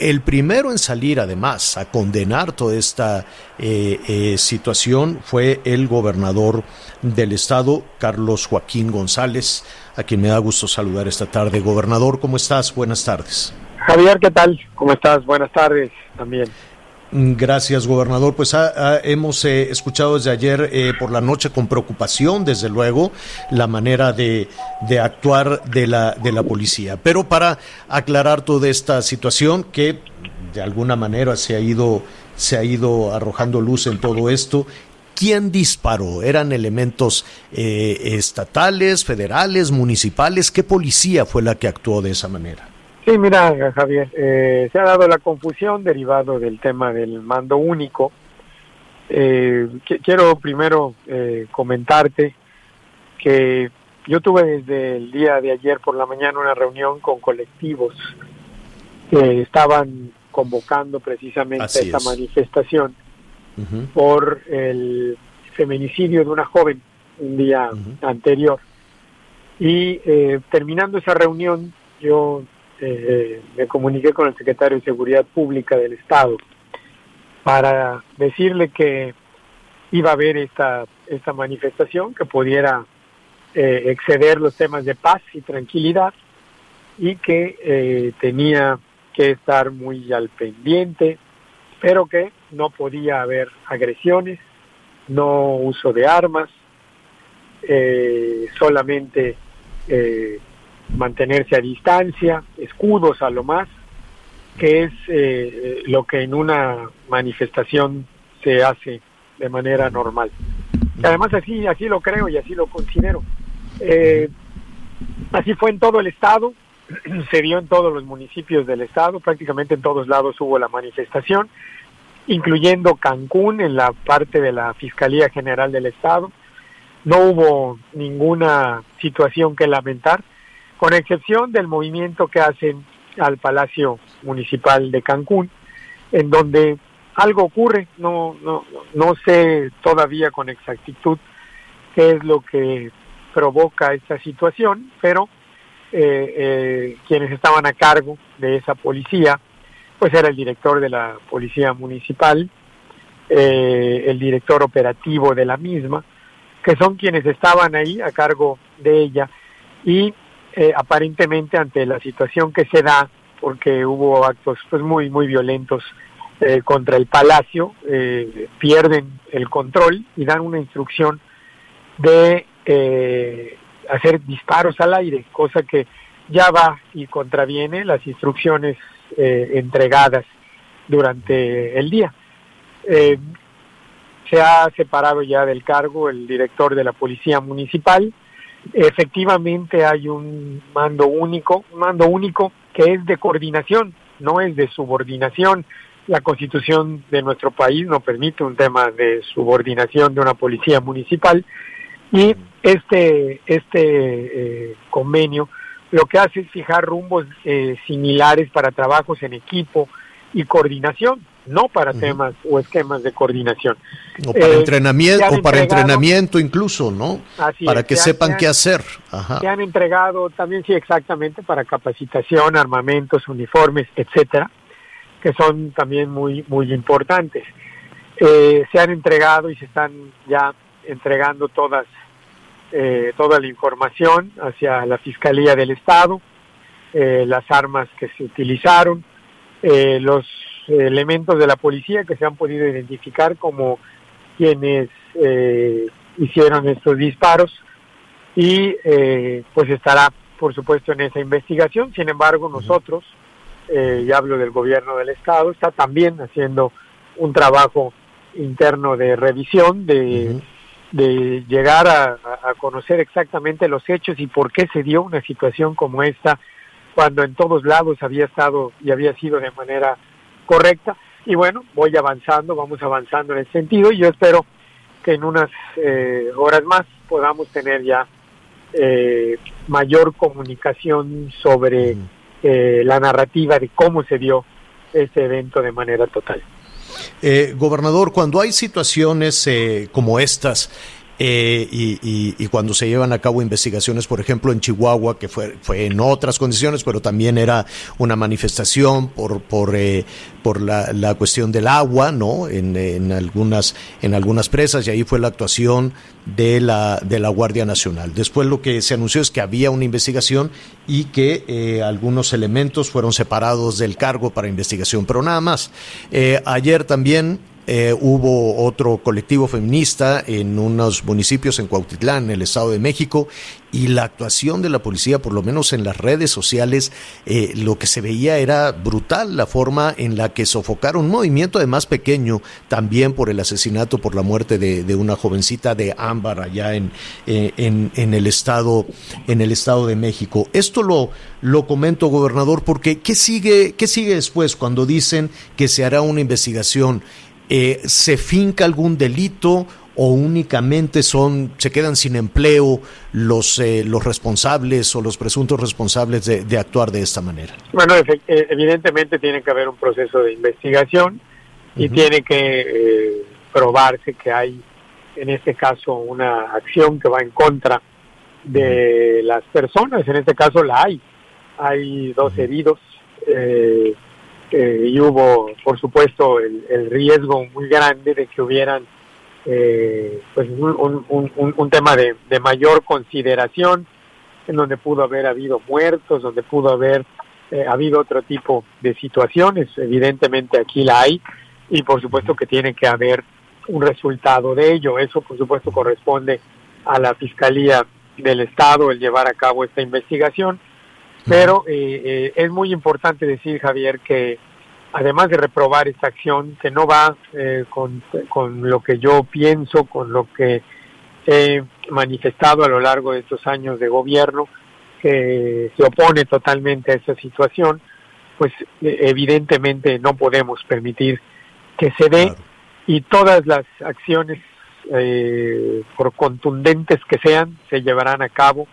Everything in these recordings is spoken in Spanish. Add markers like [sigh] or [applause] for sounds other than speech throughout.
El primero en salir, además, a condenar toda esta eh, eh, situación fue el gobernador del estado, Carlos Joaquín González, a quien me da gusto saludar esta tarde. Gobernador, ¿cómo estás? Buenas tardes. Javier, ¿qué tal? ¿Cómo estás? Buenas tardes también. Gracias, gobernador. Pues hemos eh, escuchado desde ayer eh, por la noche con preocupación, desde luego, la manera de, de, actuar de la, de la policía. Pero para aclarar toda esta situación que de alguna manera se ha ido, se ha ido arrojando luz en todo esto, ¿quién disparó? ¿Eran elementos eh, estatales, federales, municipales? ¿Qué policía fue la que actuó de esa manera? Sí, mira, Javier, eh, se ha dado la confusión derivado del tema del mando único. Eh, quiero primero eh, comentarte que yo tuve desde el día de ayer por la mañana una reunión con colectivos que estaban convocando precisamente esta manifestación por el feminicidio de una joven un día anterior. Y terminando esa reunión, yo eh, me comuniqué con el secretario de Seguridad Pública del Estado para decirle que iba a haber esta, esta manifestación que pudiera eh, exceder los temas de paz y tranquilidad y que eh, tenía que estar muy al pendiente, pero que no podía haber agresiones, no uso de armas, solamente mantenerse a distancia, escudos a lo más, que es eh, lo que en una manifestación se hace de manera normal. además así, así lo creo y así lo considero. Eh, así fue en todo el estado, [clears throat] se dio en todos los municipios del estado, prácticamente en todos lados hubo la manifestación, incluyendo Cancún en la parte de la Fiscalía General del Estado. No hubo ninguna situación que lamentar con excepción del movimiento que hacen al Palacio Municipal de Cancún, en donde algo ocurre, no, no, no sé todavía con exactitud qué es lo que provoca esta situación, pero eh, eh, quienes estaban a cargo de esa policía, pues era el director de la policía municipal, eh, el director operativo de la misma, que son quienes estaban ahí a cargo de ella y eh, aparentemente ante la situación que se da, porque hubo actos pues muy muy violentos eh, contra el palacio, eh, pierden el control y dan una instrucción de hacer disparos al aire, cosa que ya va y contraviene las instrucciones entregadas durante el día. se ha separado ya del cargo el director de la policía municipal, efectivamente hay un mando único, un mando único que es de coordinación, no es de subordinación. La constitución de nuestro país no permite un tema de subordinación de una policía municipal y este, este eh, convenio lo que hace es fijar rumbos eh, similares para trabajos en equipo y coordinación no para temas o esquemas de coordinación. O para eh, entrenamiento, o para entrenamiento incluso, ¿no? para que sepan qué hacer. Se han entregado también, sí, exactamente, para capacitación, armamentos, uniformes, etcétera, que son también muy, muy importantes. Eh, se han entregado y se están ya entregando todas, eh, toda la información hacia la Fiscalía del Estado, las armas que se utilizaron, los elementos de la policía que se han podido identificar como quienes eh, hicieron estos disparos y eh, pues estará por supuesto en esa investigación. Sin embargo, nosotros, eh, y hablo del gobierno del estado, está también haciendo un trabajo interno de revisión, de, de llegar a, a, conocer exactamente los hechos y por qué se dio una situación como esta cuando en todos lados había estado y había sido de manera correcta. Y bueno, voy avanzando, vamos avanzando en ese sentido y yo espero que en unas eh, horas más podamos tener ya eh, mayor comunicación sobre eh, la narrativa de cómo se dio este evento de manera total. gobernador, cuando hay situaciones como estas, eh, y, cuando se llevan a cabo investigaciones, por ejemplo, en Chihuahua, que fue, fue en otras condiciones, pero también era una manifestación por, por, eh, por la, la, cuestión del agua, ¿no? En, en, algunas, en algunas presas, y ahí fue la actuación de la, de la Guardia Nacional. Después lo que se anunció es que había una investigación y que eh, algunos elementos fueron separados del cargo para investigación, pero nada más. ayer también eh, hubo otro colectivo feminista en unos municipios en Cuautitlán, en el Estado de México, y la actuación de la policía, por lo menos en las redes sociales, eh, lo que se veía era brutal, la forma en la que sofocaron un movimiento además pequeño, también por el asesinato, por la muerte de, una jovencita de Ámbar allá en, eh, en, en, el estado, en el Estado de México. Esto lo, lo comento, gobernador, porque ¿qué sigue, ¿qué sigue después cuando dicen que se hará una investigación? Eh, ¿se finca algún delito o únicamente son se quedan sin empleo los eh, los responsables o los presuntos responsables de, actuar de esta manera? Bueno, eh, evidentemente tiene que haber un proceso de investigación y tiene que probarse que hay en este caso una acción que va en contra de las personas, en este caso la hay. Hay dos heridos. Eh, y hubo, por supuesto, el, riesgo muy grande de que hubieran eh, pues un, un, tema de, mayor consideración, en donde pudo haber habido muertos, donde pudo haber eh, habido otro tipo de situaciones. Evidentemente aquí la hay y por supuesto que tiene que haber un resultado de ello. Eso por supuesto corresponde a la Fiscalía del Estado el llevar a cabo esta investigación pero eh, eh, es muy importante decir, Javier, que además de reprobar esta acción, que no va eh, con, con lo que yo pienso, con lo que he manifestado a lo largo de estos años de gobierno, que se opone totalmente a esa situación, pues evidentemente no podemos permitir que se dé y todas las acciones, por contundentes que sean, se llevarán a cabo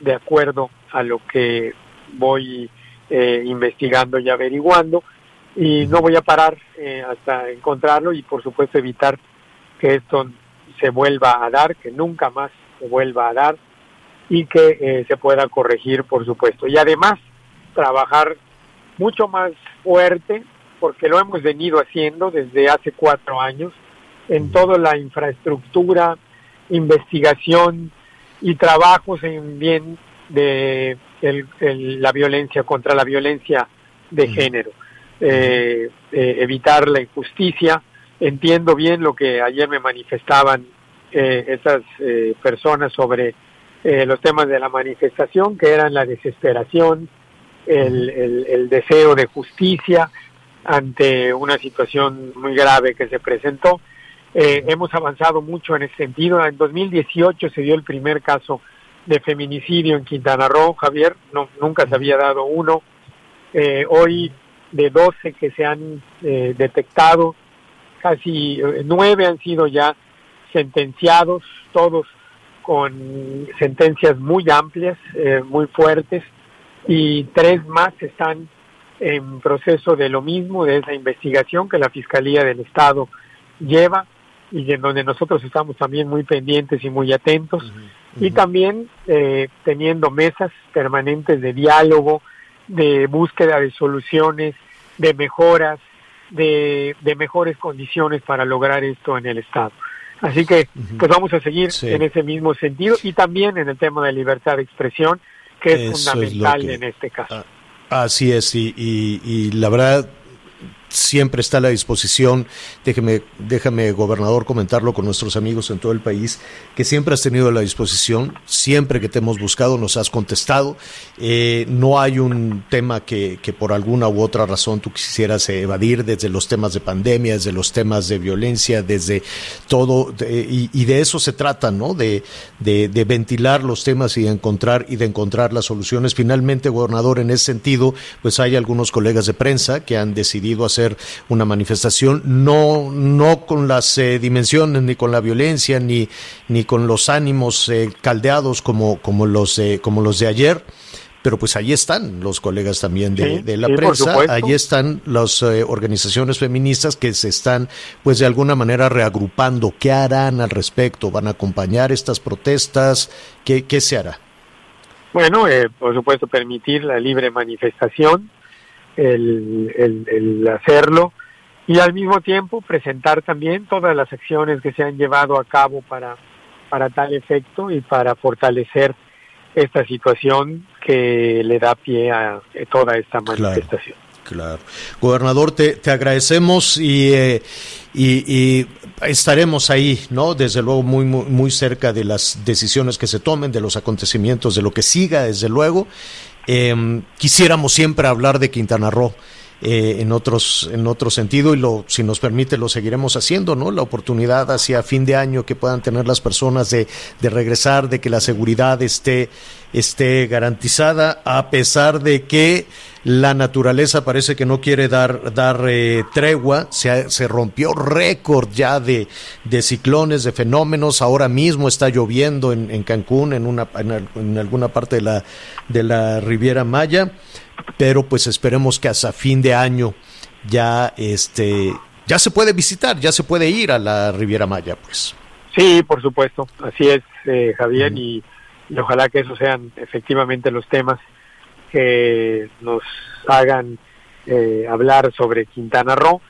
de acuerdo a lo que voy eh, investigando y averiguando y no voy a parar eh, hasta encontrarlo y por supuesto evitar que esto se vuelva a dar, que nunca más se vuelva a dar y que eh, se pueda corregir por supuesto. Y además trabajar mucho más fuerte, porque lo hemos venido haciendo desde hace cuatro años, en toda la infraestructura, investigación y trabajos en bien de la violencia contra la violencia de género, eh, eh, evitar la injusticia. Entiendo bien lo que ayer me manifestaban eh, esas personas sobre los temas de la manifestación, que eran la desesperación, el, el, deseo de justicia ante una situación muy grave que se presentó. hemos avanzado mucho en ese sentido. En 2018 se dio el primer caso de feminicidio en Quintana Roo, Javier, no, nunca se había dado uno. Eh, hoy de 12 que se han eh, detectado, casi eh, nueve han sido ya sentenciados, todos con sentencias muy amplias, muy fuertes, y tres más están en proceso de lo mismo, de esa investigación que la Fiscalía del Estado lleva y en donde nosotros estamos también muy pendientes y muy atentos y también eh, teniendo mesas permanentes de diálogo, de búsqueda de soluciones, de mejoras, de, de mejores condiciones para lograr esto en el Estado. Así que pues vamos a seguir en ese mismo sentido y también en el tema de libertad de expresión, que es fundamental en este caso. así es, y, y, y la verdad siempre está a la disposición. Déjeme, déjame, gobernador, comentarlo con nuestros amigos en todo el país, que siempre has tenido a la disposición, siempre que te hemos buscado nos has contestado. Eh, no hay un tema que, que, por alguna u otra razón tú quisieras evadir, desde los temas de pandemia, desde los temas de violencia, desde todo, y, de eso se trata, ¿no? De, de, de ventilar los temas y de encontrar y de encontrar las soluciones. Finalmente, gobernador, en ese sentido, pues hay algunos colegas de prensa que han decidido hacer una manifestación, no, no con las eh, dimensiones, ni con la violencia, ni, ni con los ánimos eh, caldeados como, como, los, como los de ayer pero pues ahí están los colegas también de, de la prensa, ahí están las eh, organizaciones feministas que se están pues de alguna manera reagrupando. ¿Qué harán al respecto? ¿Van a acompañar estas protestas? ¿Qué, qué se hará? Bueno, eh, por supuesto, permitir la libre manifestación, el, el, el, hacerlo y al mismo tiempo presentar también todas las acciones que se han llevado a cabo para, para tal efecto y para fortalecer esta situación que le da pie a toda esta manifestación. Claro. Gobernador, te, te agradecemos y, eh, y, y, estaremos ahí, ¿no? Desde luego muy, muy, muy cerca de las decisiones que se tomen, de los acontecimientos, de lo que siga, desde luego. Eh, quisiéramos siempre hablar de Quintana Roo. Eh, en otros en otro sentido y lo si nos permite lo seguiremos haciendo no la oportunidad hacia fin de año que puedan tener las personas de, de regresar de que la seguridad esté esté garantizada a pesar de que la naturaleza parece que no quiere dar dar eh, tregua. Se, se rompió récord ya de, de ciclones de fenómenos. Ahora mismo está lloviendo en, en Cancún en una en, en alguna parte de la de la Riviera Maya pero pues esperemos que hasta fin de año ya este ya se puede visitar, ya se puede ir a la Riviera Maya, pues. Sí, por supuesto, así es, eh, Javier, mm. y, y, ojalá que esos sean efectivamente los temas que nos hagan eh, hablar sobre Quintana Roo.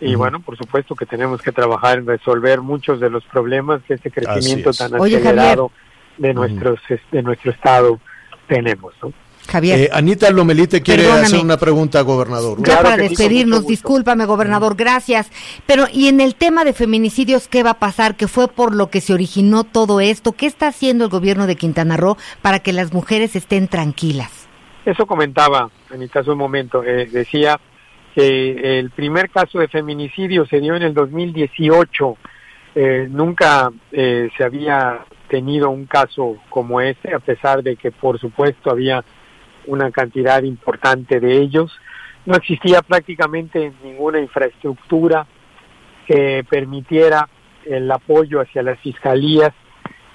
Y mm. bueno, por supuesto que tenemos que trabajar en resolver muchos de los problemas que este crecimiento tan Oye, acelerado de nuestros mm. de nuestro estado tenemos, ¿no? Javier. Eh, Anita Lomelite quiere Perdóname. hacer una pregunta, gobernador. Ya Claro para despedirnos, discúlpame, gobernador, gracias. Pero, ¿y en el tema de feminicidios qué va a pasar? ¿Qué fue por lo que se originó todo esto? ¿Qué está haciendo el gobierno de Quintana Roo para que las mujeres estén tranquilas? Eso comentaba, Anita, hace un momento. Eh, decía que el primer caso de feminicidio se dio en el 2018. Eh, nunca eh, se había tenido un caso como este, a pesar de que, por supuesto, había una cantidad importante de ellos. No existía prácticamente ninguna infraestructura que permitiera el apoyo hacia las fiscalías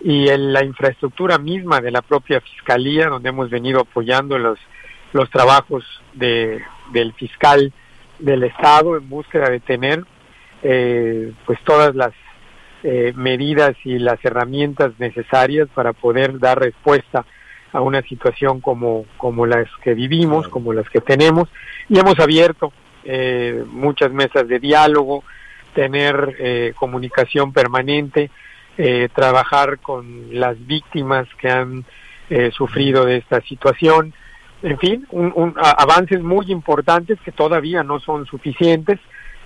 y en la infraestructura misma de la propia fiscalía, donde hemos venido apoyando los, los trabajos de, del fiscal del Estado en búsqueda de tener eh, pues todas las eh, medidas y las herramientas necesarias para poder dar respuesta a una situación como, como las que vivimos, como las que tenemos, y hemos abierto eh, muchas mesas de diálogo, tener eh, comunicación permanente, eh, trabajar con las víctimas que han eh, sufrido de esta situación, en fin, un, un, a- avances muy importantes que todavía no son suficientes,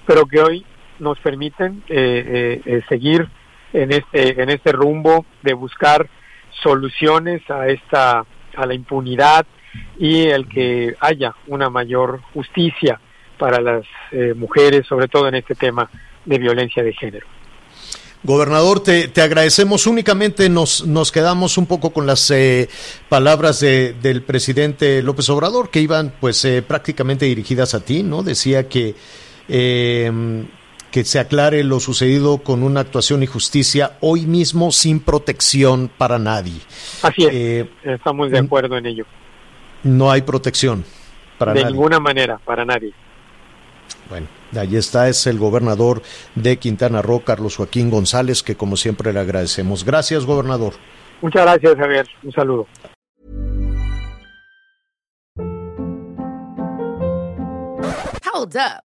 pero que hoy nos permiten eh, seguir en este en este rumbo de buscar soluciones a esta a la impunidad y el que haya una mayor justicia para las eh, mujeres, sobre todo en este tema de violencia de género. Gobernador, te, te agradecemos. Únicamente nos, nos quedamos un poco con las eh, palabras de, del presidente López Obrador, que iban pues eh, prácticamente dirigidas a ti, ¿no? Decía que, eh, que se aclare lo sucedido con una actuación y justicia hoy mismo sin protección para nadie. Así es, Eh, estamos de acuerdo en ello. no hay protección para de nadie. ninguna manera, para nadie. Bueno, ahí está, es el gobernador de Quintana Roo, Carlos Joaquín González, que como siempre le agradecemos. Gracias, gobernador. Muchas gracias, Javier. Un saludo. Hold up.